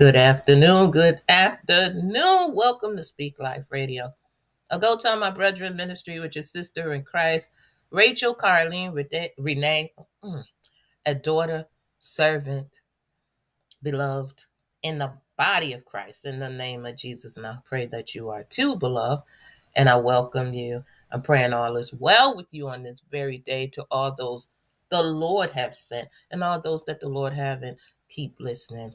Good afternoon. Good afternoon. Welcome to Speak Life Radio. I'll go tell my brethren ministry, which is sister in Christ, Rachel Carlene Renee, mm, a daughter, servant, beloved in the body of Christ, in the name of Jesus. And I pray that you are too, beloved, and I welcome you. I'm praying all is well with you on this very day to all those the Lord have sent and all those that the Lord haven't. Keep listening.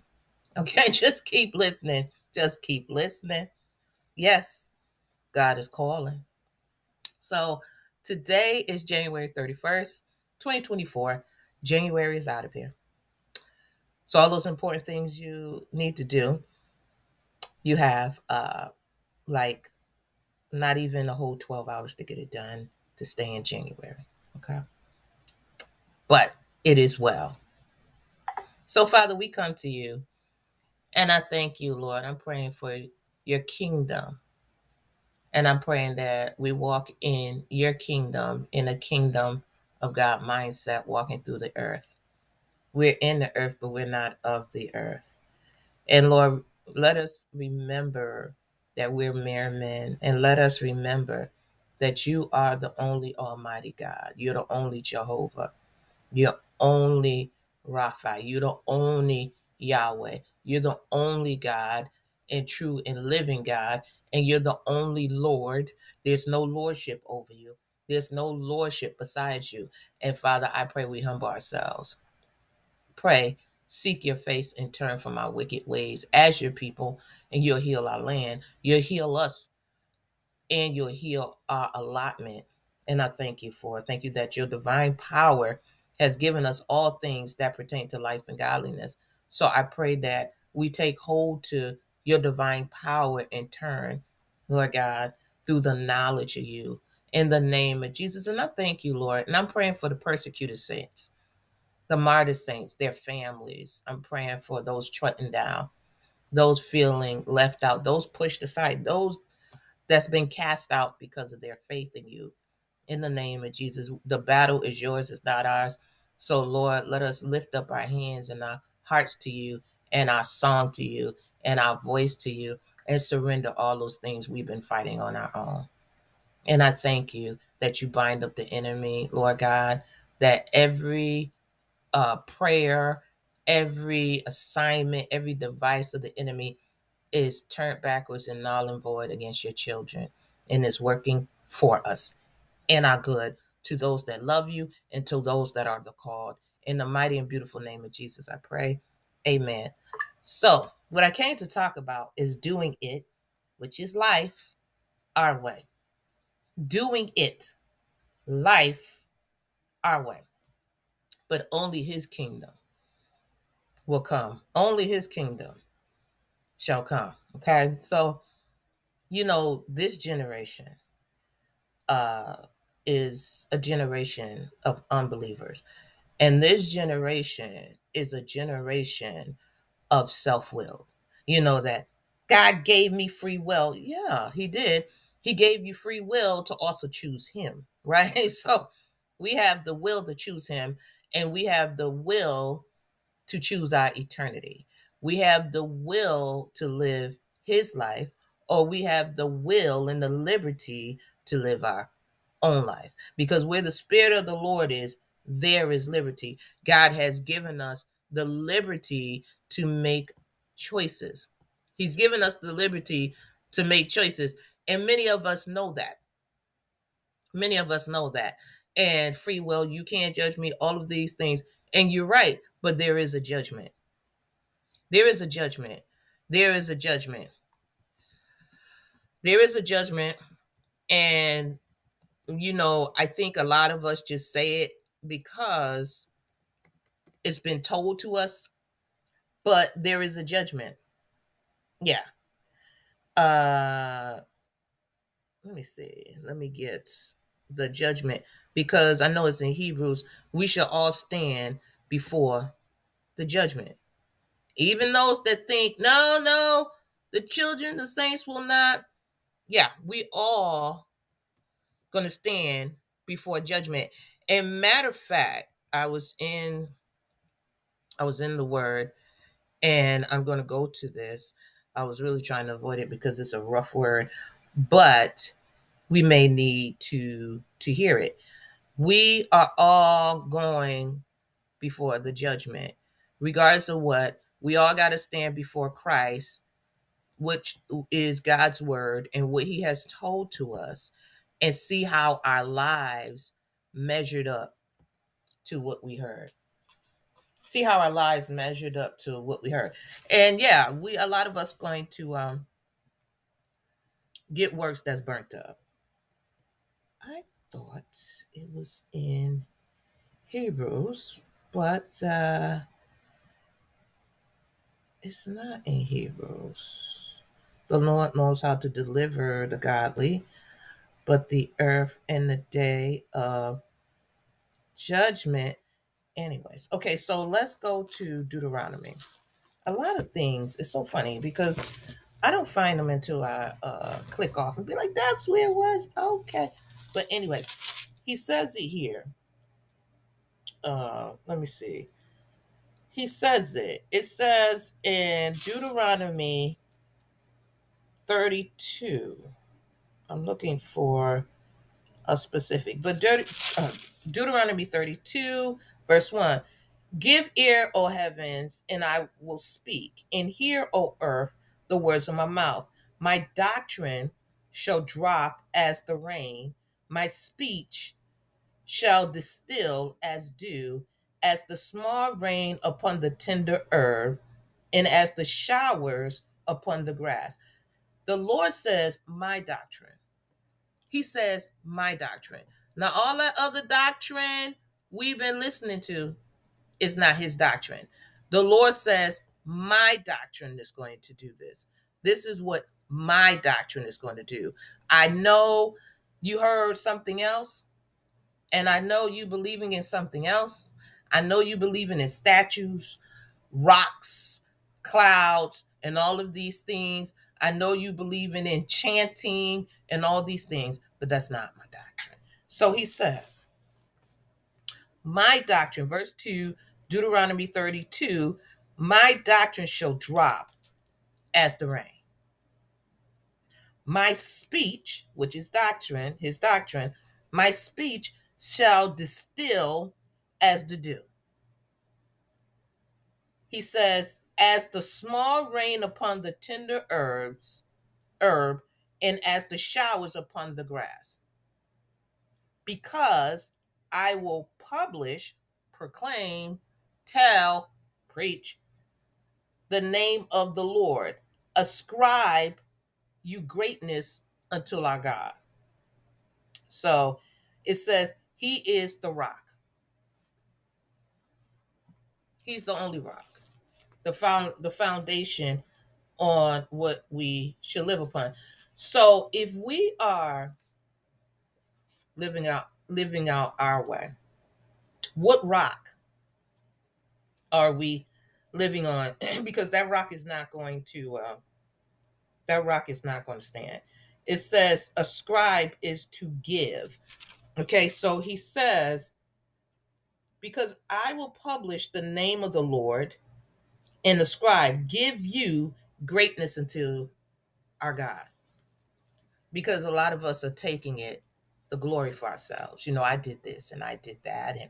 Okay, just keep listening. Just keep listening. Yes, God is calling. So today is January 31st, 2024. January is out of here. So all those important things you need to do, you have uh like not even a whole 12 hours to get it done to stay in January. Okay. But it is well. So, Father, we come to you and I thank you, Lord. I'm praying for your kingdom. And I'm praying that we walk in your kingdom, in a kingdom of God mindset, walking through the earth. We're in the earth, but we're not of the earth. And Lord, let us remember that we're mere men, and let us remember that you are the only Almighty God. You're the only Jehovah. You're only Rapha. You're the only Yahweh. You're the only God and true and living God, and you're the only Lord. There's no lordship over you. There's no lordship besides you. And Father, I pray we humble ourselves. Pray, seek your face and turn from our wicked ways as your people, and you'll heal our land. You'll heal us, and you'll heal our allotment. And I thank you for it. Thank you that your divine power has given us all things that pertain to life and godliness. So I pray that we take hold to your divine power in turn, Lord God, through the knowledge of you in the name of Jesus. And I thank you, Lord. And I'm praying for the persecuted saints, the martyr saints, their families. I'm praying for those trotting down, those feeling left out, those pushed aside, those that's been cast out because of their faith in you. In the name of Jesus, the battle is yours, it's not ours. So, Lord, let us lift up our hands and our hearts to you and our song to you and our voice to you and surrender all those things we've been fighting on our own. And I thank you that you bind up the enemy, Lord God, that every uh, prayer, every assignment, every device of the enemy is turned backwards and null and void against your children and is working for us and our good to those that love you and to those that are the called. In the mighty and beautiful name of Jesus, I pray. Amen. So, what I came to talk about is doing it, which is life, our way. Doing it, life, our way. But only his kingdom will come. Only his kingdom shall come. Okay. So, you know, this generation uh, is a generation of unbelievers. And this generation is a generation of self will. You know, that God gave me free will. Yeah, He did. He gave you free will to also choose Him, right? So we have the will to choose Him, and we have the will to choose our eternity. We have the will to live His life, or we have the will and the liberty to live our own life. Because where the Spirit of the Lord is, there is liberty. God has given us the liberty to make choices. He's given us the liberty to make choices. And many of us know that. Many of us know that. And free will, you can't judge me, all of these things. And you're right, but there is a judgment. There is a judgment. There is a judgment. There is a judgment. And, you know, I think a lot of us just say it because it's been told to us, but there is a judgment. Yeah. Uh let me see. Let me get the judgment because I know it's in Hebrews. We shall all stand before the judgment. Even those that think, no, no, the children, the saints will not. Yeah, we all gonna stand before judgment. And matter of fact, I was in I was in the word and I'm going to go to this. I was really trying to avoid it because it's a rough word, but we may need to to hear it. We are all going before the judgment, regardless of what. We all got to stand before Christ, which is God's word and what He has told to us, and see how our lives measured up to what we heard see how our lives measured up to what we heard. And yeah, we a lot of us going to um get works that's burnt up. I thought it was in Hebrews, but uh it's not in Hebrews. The Lord knows how to deliver the godly, but the earth in the day of judgment. Anyways, okay, so let's go to Deuteronomy. A lot of things, it's so funny because I don't find them until I uh, click off and be like, that's where it was. Okay. But anyway, he says it here. Uh, let me see. He says it. It says in Deuteronomy 32. I'm looking for a specific, but Deut- uh, Deuteronomy 32, verse 1. Give ear, O heavens, and I will speak, and hear, O earth, the words of my mouth. My doctrine shall drop as the rain, my speech shall distill as dew, as the small rain upon the tender herb, and as the showers upon the grass. The Lord says, My doctrine. He says, My doctrine. Now, all that other doctrine we've been listening to is not his doctrine. The Lord says, My doctrine is going to do this. This is what my doctrine is going to do. I know you heard something else, and I know you believing in something else. I know you believing in statues, rocks, clouds, and all of these things. I know you believing in chanting and all these things, but that's not my. So he says, My doctrine, verse 2, Deuteronomy 32, my doctrine shall drop as the rain. My speech, which is doctrine, his doctrine, my speech shall distill as the dew. He says, as the small rain upon the tender herbs, herb, and as the showers upon the grass. Because I will publish, proclaim, tell, preach the name of the Lord, ascribe you greatness until our God. So it says, He is the rock. He's the only rock, the found the foundation on what we should live upon. So if we are living out living out our way, what rock are we living on? because that rock is not going to uh, that rock is not going to stand. It says ascribe is to give. Okay, so he says, because I will publish the name of the Lord and ascribe, give you greatness unto our God. Because a lot of us are taking it the glory for ourselves. You know, I did this and I did that, and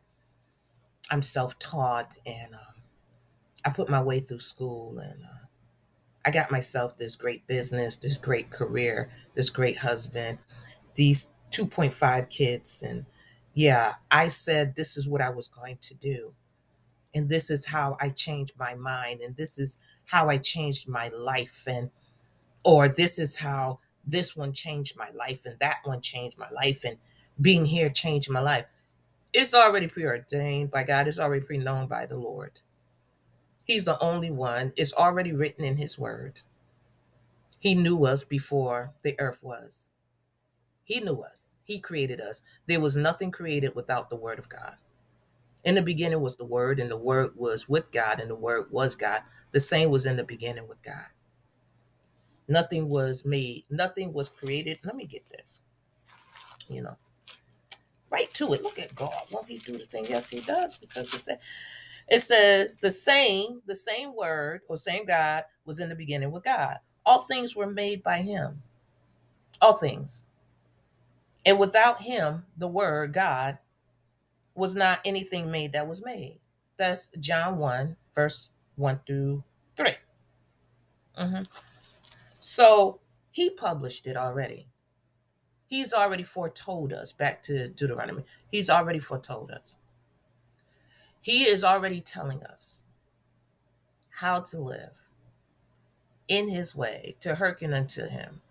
I'm self taught, and um, I put my way through school, and uh, I got myself this great business, this great career, this great husband, these 2.5 kids. And yeah, I said this is what I was going to do. And this is how I changed my mind. And this is how I changed my life. And, or this is how this one changed my life and that one changed my life. And being here changed my life. It's already preordained by God, it's already pre known by the Lord. He's the only one. It's already written in His Word. He knew us before the earth was. He knew us. He created us. There was nothing created without the Word of God. In the beginning was the Word, and the Word was with God, and the Word was God. The same was in the beginning with God. Nothing was made, nothing was created. Let me get this. You know, right to it. Look at God. Won't He do the thing? Yes, He does, because He said, It says the same, the same word or same God was in the beginning with God. All things were made by him. All things. And without him, the word God was not anything made that was made. That's John 1, verse 1 through 3. Mm-hmm. So he published it already. He's already foretold us, back to Deuteronomy. He's already foretold us. He is already telling us how to live in his way, to hearken unto him.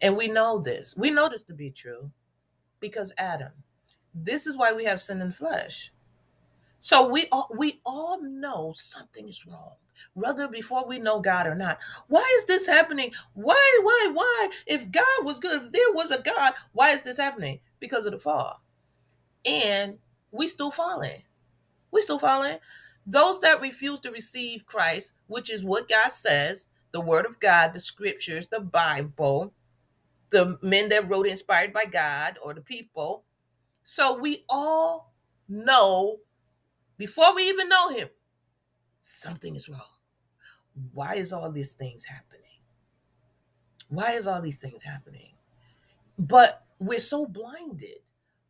And we know this. We know this to be true because Adam. This is why we have sin in flesh. So we all we all know something is wrong, whether before we know God or not. Why is this happening? Why, why, why? If God was good, if there was a God, why is this happening? Because of the fall. And we still falling. We still falling. Those that refuse to receive Christ, which is what God says, the word of God, the scriptures, the Bible, the men that wrote inspired by God or the people. So we all know before we even know him, something is wrong. Why is all these things happening? Why is all these things happening? But we're so blinded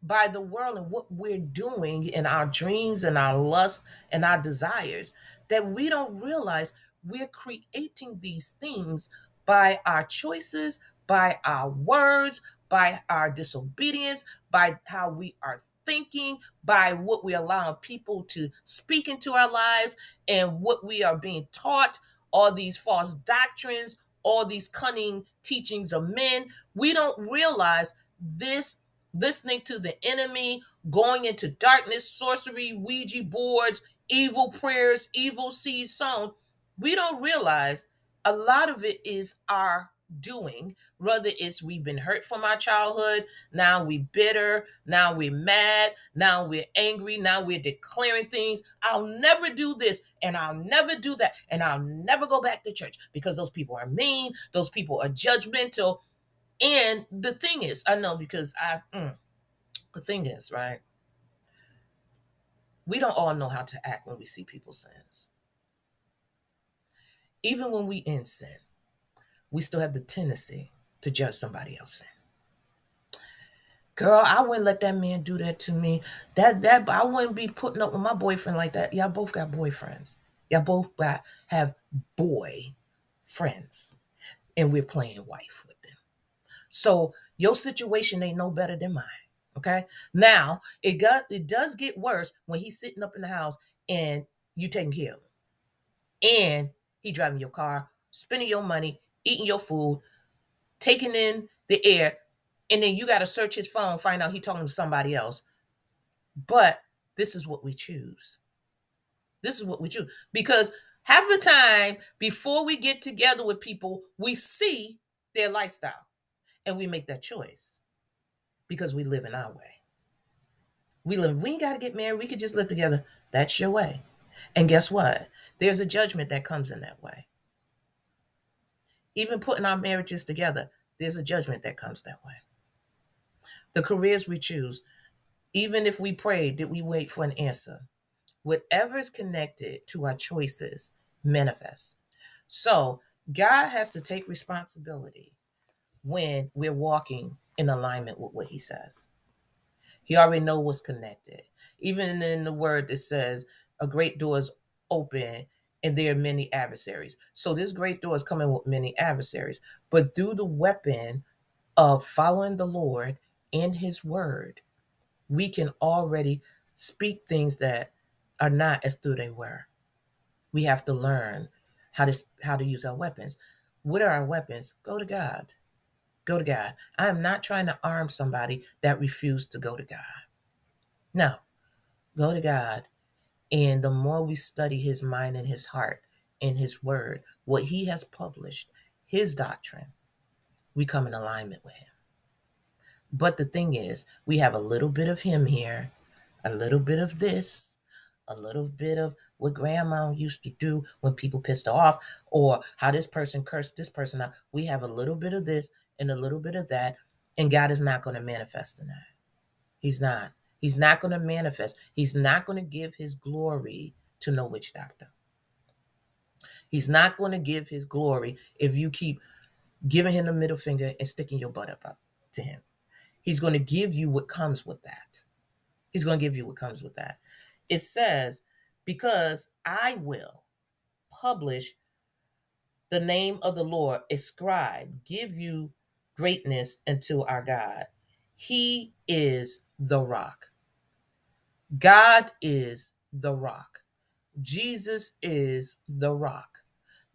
by the world and what we're doing in our dreams and our lusts and our desires that we don't realize we're creating these things by our choices, by our words, by our disobedience, by how we are thinking, by what we allow people to speak into our lives, and what we are being taught, all these false doctrines, all these cunning teachings of men. We don't realize this listening to the enemy, going into darkness, sorcery, Ouija boards, evil prayers, evil seeds sown. We don't realize a lot of it is our doing whether it's we've been hurt from our childhood now we bitter now we're mad now we're angry now we're declaring things. I'll never do this and i'll never do that and i'll never go back to church because those people are mean those people are judgmental. And the thing is i know because i mm, the thing is right? We don't all know how to act when we see people's sins. Even when we in sin we still have the tendency to judge somebody else sin. Girl, I wouldn't let that man do that to me. That that I wouldn't be putting up with my boyfriend like that. Y'all both got boyfriends. Y'all both got have boy friends. And we're playing wife with them. So your situation ain't no better than mine. Okay. Now it got it does get worse when he's sitting up in the house and you taking care of him. And he driving your car, spending your money, eating your food, taking in the air, and then you got to search his phone, find out he talking to somebody else. But this is what we choose. This is what we choose because half the time before we get together with people, we see their lifestyle and we make that choice because we live in our way. We live, we ain't got to get married. We could just live together. That's your way. And guess what? There's a judgment that comes in that way even putting our marriages together, there's a judgment that comes that way. The careers we choose, even if we pray, did we wait for an answer? Whatever is connected to our choices manifests. So God has to take responsibility when we're walking in alignment with what He says. He already know what's connected. Even in the word that says, "A great door is open, and there are many adversaries. So this great door is coming with many adversaries. But through the weapon of following the Lord in his word, we can already speak things that are not as though they were. We have to learn how to how to use our weapons. What are our weapons? Go to God. Go to God. I am not trying to arm somebody that refused to go to God. No. Go to God and the more we study his mind and his heart and his word, what he has published, his doctrine, we come in alignment with him. But the thing is, we have a little bit of him here, a little bit of this, a little bit of what grandma used to do when people pissed her off, or how this person cursed this person out. We have a little bit of this and a little bit of that, and God is not going to manifest in that. He's not. He's not going to manifest. He's not going to give his glory to no witch doctor. He's not going to give his glory if you keep giving him the middle finger and sticking your butt up, up to him. He's going to give you what comes with that. He's going to give you what comes with that. It says, because I will publish the name of the Lord, ascribe, give you greatness unto our God. He is the rock. God is the rock. Jesus is the rock.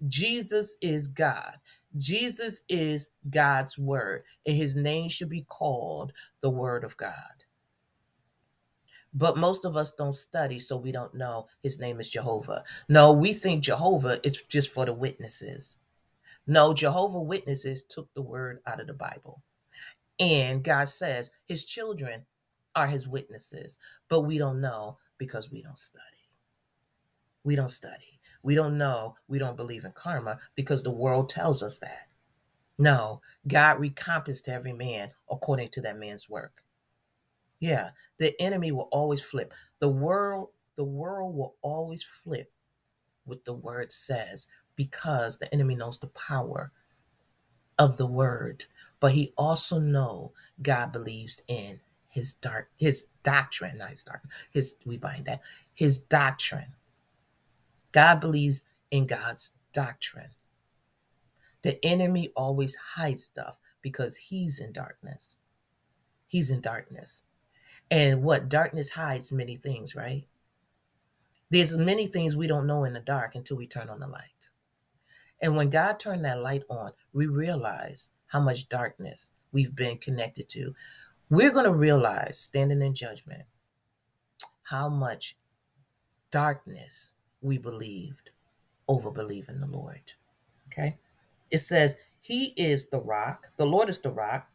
Jesus is God. Jesus is God's word, and his name should be called the Word of God. But most of us don't study, so we don't know his name is Jehovah. No, we think Jehovah is just for the witnesses. No, Jehovah Witnesses took the word out of the Bible. And God says his children are his witnesses, but we don't know because we don't study. We don't study. We don't know. We don't believe in karma because the world tells us that. No, God recompensed every man according to that man's work. Yeah, the enemy will always flip. The world, the world will always flip what the word says because the enemy knows the power of the word. But he also know God believes in his dark his doctrine, not his doctrine. His we bind that. His doctrine. God believes in God's doctrine. The enemy always hides stuff because he's in darkness. He's in darkness. And what darkness hides many things, right? There's many things we don't know in the dark until we turn on the light. And when God turned that light on, we realize how much darkness we've been connected to. We're going to realize, standing in judgment, how much darkness we believed over believing the Lord. Okay? It says, He is the rock, the Lord is the rock,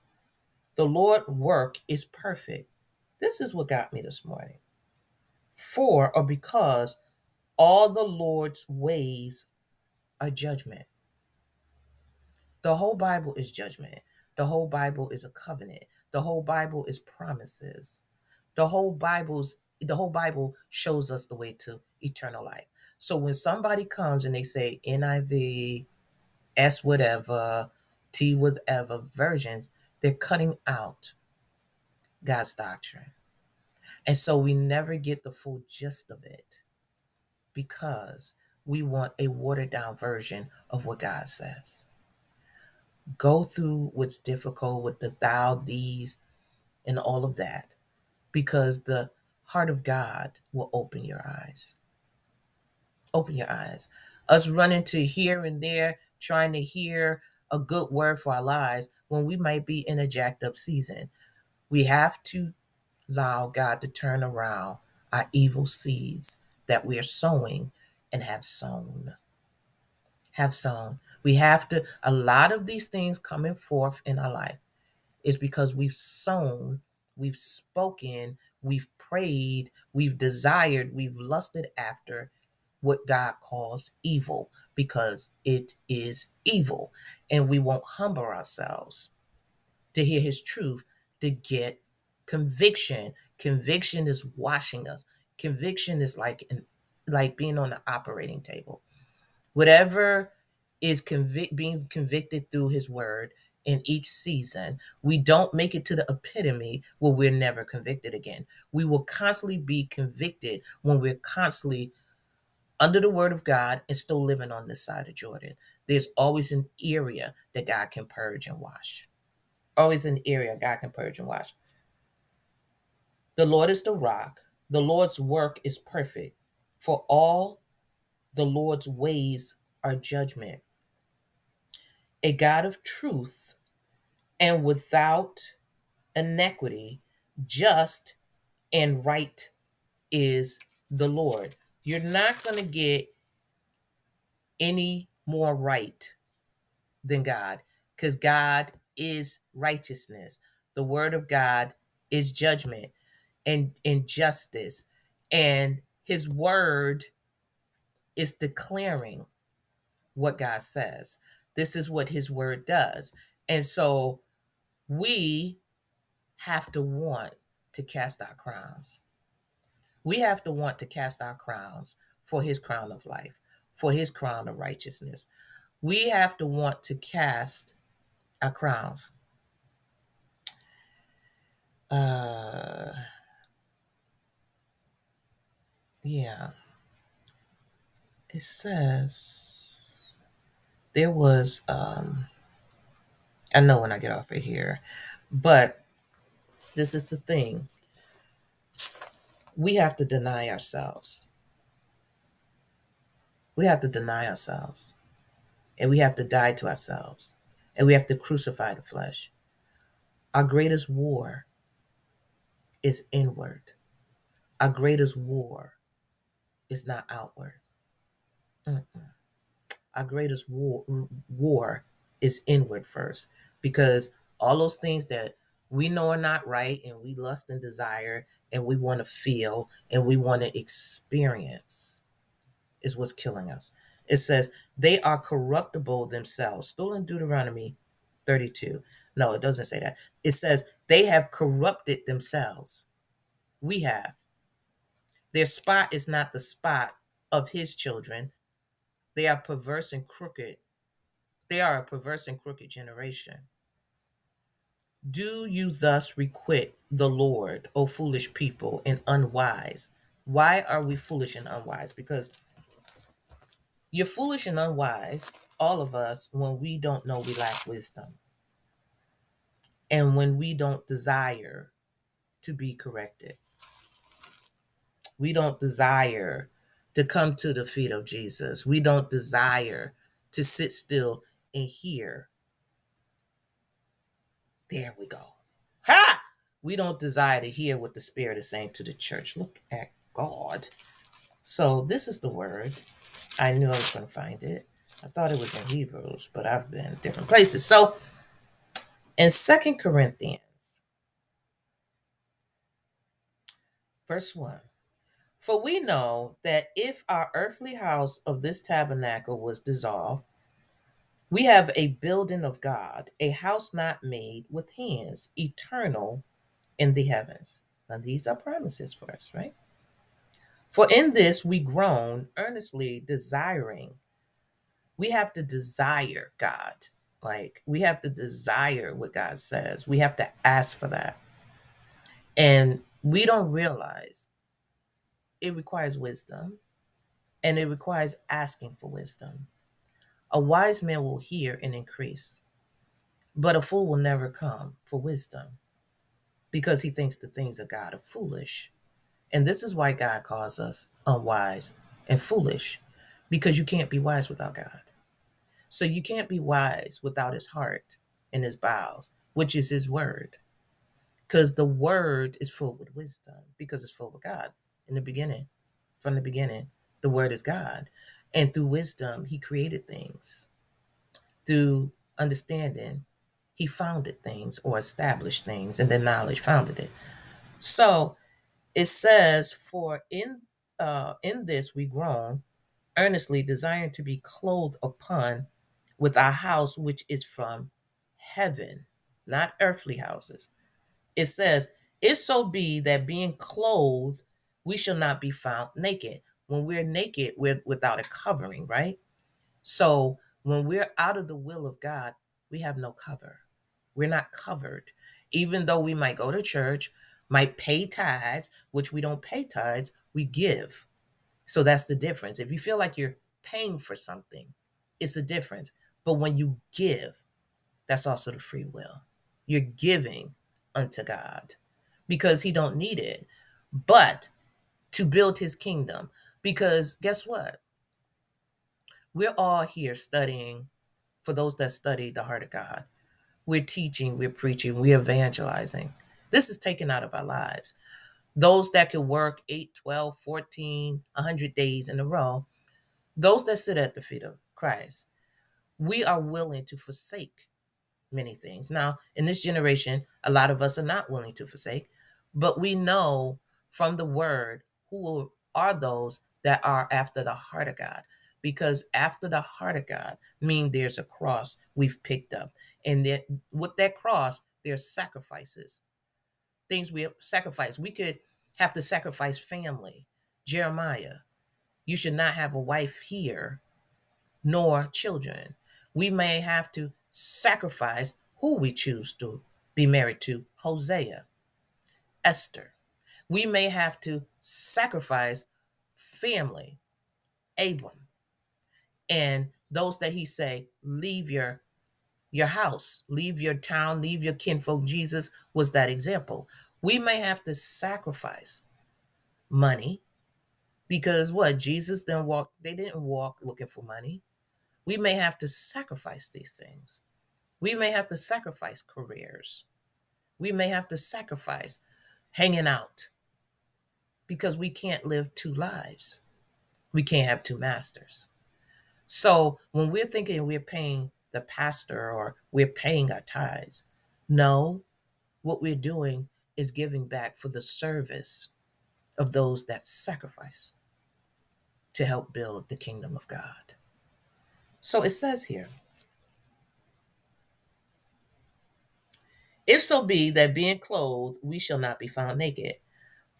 the Lord work is perfect. This is what got me this morning. For or because all the Lord's ways are judgment. The whole Bible is judgment. The whole Bible is a covenant. The whole Bible is promises. The whole Bible's the whole Bible shows us the way to eternal life. So when somebody comes and they say NIV, S whatever, T whatever versions, they're cutting out God's doctrine. And so we never get the full gist of it because we want a watered down version of what God says. Go through what's difficult with the thou, these, and all of that because the heart of God will open your eyes. Open your eyes. Us running to here and there, trying to hear a good word for our lives when we might be in a jacked up season. We have to allow God to turn around our evil seeds that we are sowing and have sown. Have sown. We have to, a lot of these things coming forth in our life is because we've sown, we've spoken, we've prayed, we've desired, we've lusted after what God calls evil because it is evil. And we won't humble ourselves to hear his truth to get conviction. Conviction is washing us. Conviction is like an like being on the operating table. Whatever is convict being convicted through his word in each season, we don't make it to the epitome where we're never convicted again. We will constantly be convicted when we're constantly under the word of God and still living on this side of Jordan. There's always an area that God can purge and wash. Always an area God can purge and wash. The Lord is the rock. The Lord's work is perfect. For all the Lord's ways are judgment. A God of truth and without inequity, just and right is the Lord. You're not going to get any more right than God because God is righteousness. The word of God is judgment and, and justice. And his word is declaring what God says. This is what his word does. And so we have to want to cast our crowns. We have to want to cast our crowns for his crown of life, for his crown of righteousness. We have to want to cast our crowns. Uh, yeah. It says there was, um, I know when I get off of here, but this is the thing. We have to deny ourselves. We have to deny ourselves. And we have to die to ourselves. And we have to crucify the flesh. Our greatest war is inward. Our greatest war is not outward. Mm-mm. Our greatest war, war is inward first because all those things that we know are not right and we lust and desire and we want to feel and we want to experience is what's killing us. It says they are corruptible themselves. Still in Deuteronomy 32. No, it doesn't say that. It says they have corrupted themselves. We have. Their spot is not the spot of his children. They are perverse and crooked. They are a perverse and crooked generation. Do you thus requite the Lord, O foolish people, and unwise? Why are we foolish and unwise? Because you're foolish and unwise, all of us, when we don't know we lack wisdom. And when we don't desire to be corrected. We don't desire to come to the feet of Jesus. We don't desire to sit still and hear there we go. Ha! We don't desire to hear what the Spirit is saying to the church. Look at God. So, this is the word. I knew I was going to find it. I thought it was in Hebrews, but I've been different places. So, in Second Corinthians, verse 1 For we know that if our earthly house of this tabernacle was dissolved, we have a building of God, a house not made with hands, eternal in the heavens. Now, these are promises for us, right? For in this we groan, earnestly desiring. We have to desire God. Like, we have to desire what God says. We have to ask for that. And we don't realize it requires wisdom and it requires asking for wisdom. A wise man will hear and increase, but a fool will never come for wisdom because he thinks the things of God are foolish. And this is why God calls us unwise and foolish because you can't be wise without God. So you can't be wise without his heart and his bowels, which is his word. Because the word is full with wisdom because it's full with God in the beginning. From the beginning, the word is God. And through wisdom, he created things. Through understanding, he founded things or established things, and then knowledge founded it. So it says, For in uh, in this we groan, earnestly desiring to be clothed upon with our house which is from heaven, not earthly houses. It says, If so be that being clothed, we shall not be found naked when we're naked, we're without a covering, right? So when we're out of the will of God, we have no cover. We're not covered. Even though we might go to church, might pay tithes, which we don't pay tithes, we give. So that's the difference. If you feel like you're paying for something, it's a difference. But when you give, that's also the free will. You're giving unto God because he don't need it, but to build his kingdom. Because guess what? We're all here studying for those that study the heart of God. We're teaching, we're preaching, we're evangelizing. This is taken out of our lives. Those that can work 8, 12, 14, 100 days in a row, those that sit at the feet of Christ, we are willing to forsake many things. Now, in this generation, a lot of us are not willing to forsake, but we know from the word who are those that are after the heart of God. Because after the heart of God, mean there's a cross we've picked up. And that with that cross, there's sacrifices. Things we have sacrificed. We could have to sacrifice family. Jeremiah, You should not have a wife here, nor children. We may have to sacrifice who we choose to be married to Hosea, Esther. We may have to sacrifice family, Abram, and those that he say, leave your your house, leave your town, leave your kinfolk. Jesus was that example. We may have to sacrifice money because what Jesus then walked, they didn't walk looking for money. We may have to sacrifice these things. We may have to sacrifice careers. We may have to sacrifice hanging out because we can't live two lives. We can't have two masters. So when we're thinking we're paying the pastor or we're paying our tithes, no, what we're doing is giving back for the service of those that sacrifice to help build the kingdom of God. So it says here, if so be that being clothed, we shall not be found naked.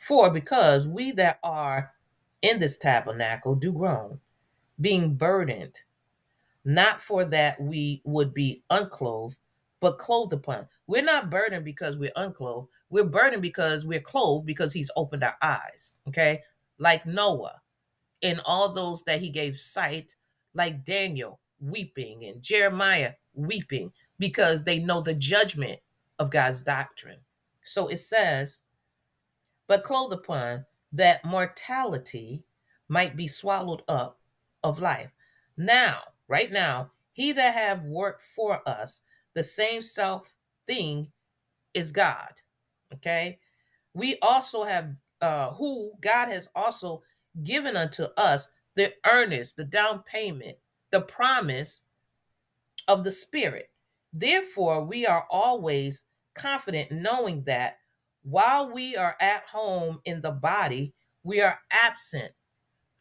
For because we that are in this tabernacle do groan, being burdened, not for that we would be unclothed, but clothed upon. We're not burdened because we're unclothed. We're burdened because we're clothed because he's opened our eyes. Okay. Like Noah and all those that he gave sight, like Daniel weeping and Jeremiah weeping because they know the judgment of God's doctrine. So it says, but clothed upon that mortality might be swallowed up of life. Now, right now, he that have worked for us, the same self thing is God. Okay. We also have uh who God has also given unto us the earnest, the down payment, the promise of the Spirit. Therefore, we are always confident knowing that while we are at home in the body, we are absent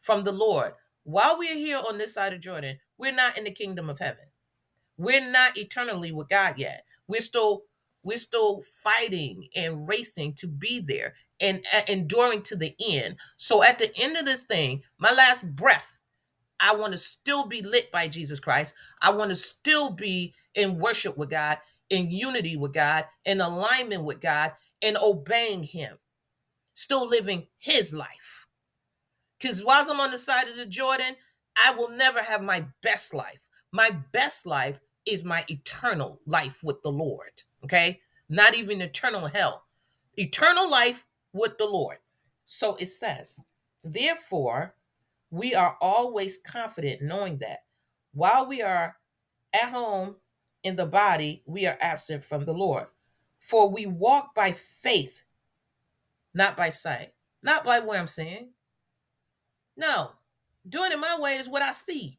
from the Lord. While we are here on this side of Jordan, we're not in the kingdom of heaven. We're not eternally with God yet. We're still we're still fighting and racing to be there and uh, enduring to the end. So at the end of this thing, my last breath, I want to still be lit by Jesus Christ. I want to still be in worship with God, in unity with God, in alignment with God, and obeying Him, still living His life. Because while I'm on the side of the Jordan, I will never have my best life. My best life is my eternal life with the Lord. Okay. Not even eternal hell, eternal life with the Lord. So it says, therefore, we are always confident knowing that while we are at home in the body, we are absent from the Lord. For we walk by faith, not by sight, not by what I'm saying. No, doing it my way is what I see.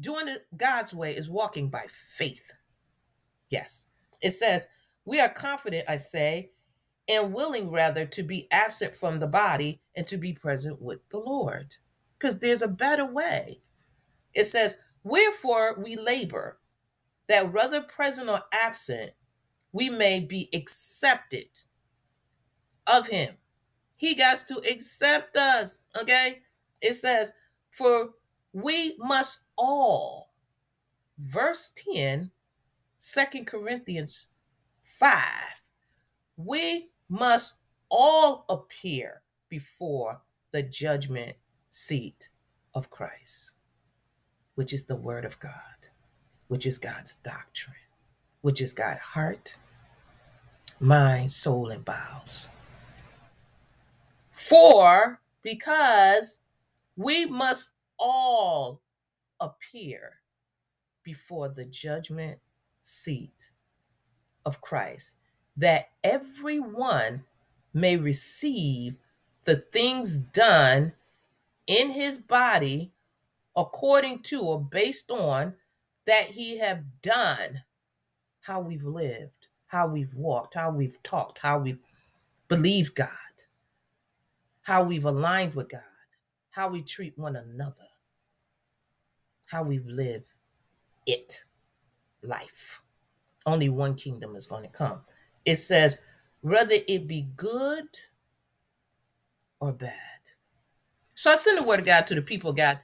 Doing it God's way is walking by faith. Yes. It says, We are confident, I say, and willing rather to be absent from the body and to be present with the Lord. Because there's a better way. It says, Wherefore we labor, that whether present or absent, we may be accepted of him. He got to accept us. Okay. It says, For we must all, verse 10, 2 Corinthians 5, we must all appear before the judgment seat of Christ, which is the word of God, which is God's doctrine, which is God's heart, mind, soul, and bowels. For because we must all appear before the judgment seat of Christ, that everyone may receive the things done in his body according to or based on that he have done how we've lived how we've walked how we've talked how we believe god how we've aligned with god how we treat one another how we live it life. Only one kingdom is going to come. It says, whether it be good or bad. So I send the word of God to the people, God,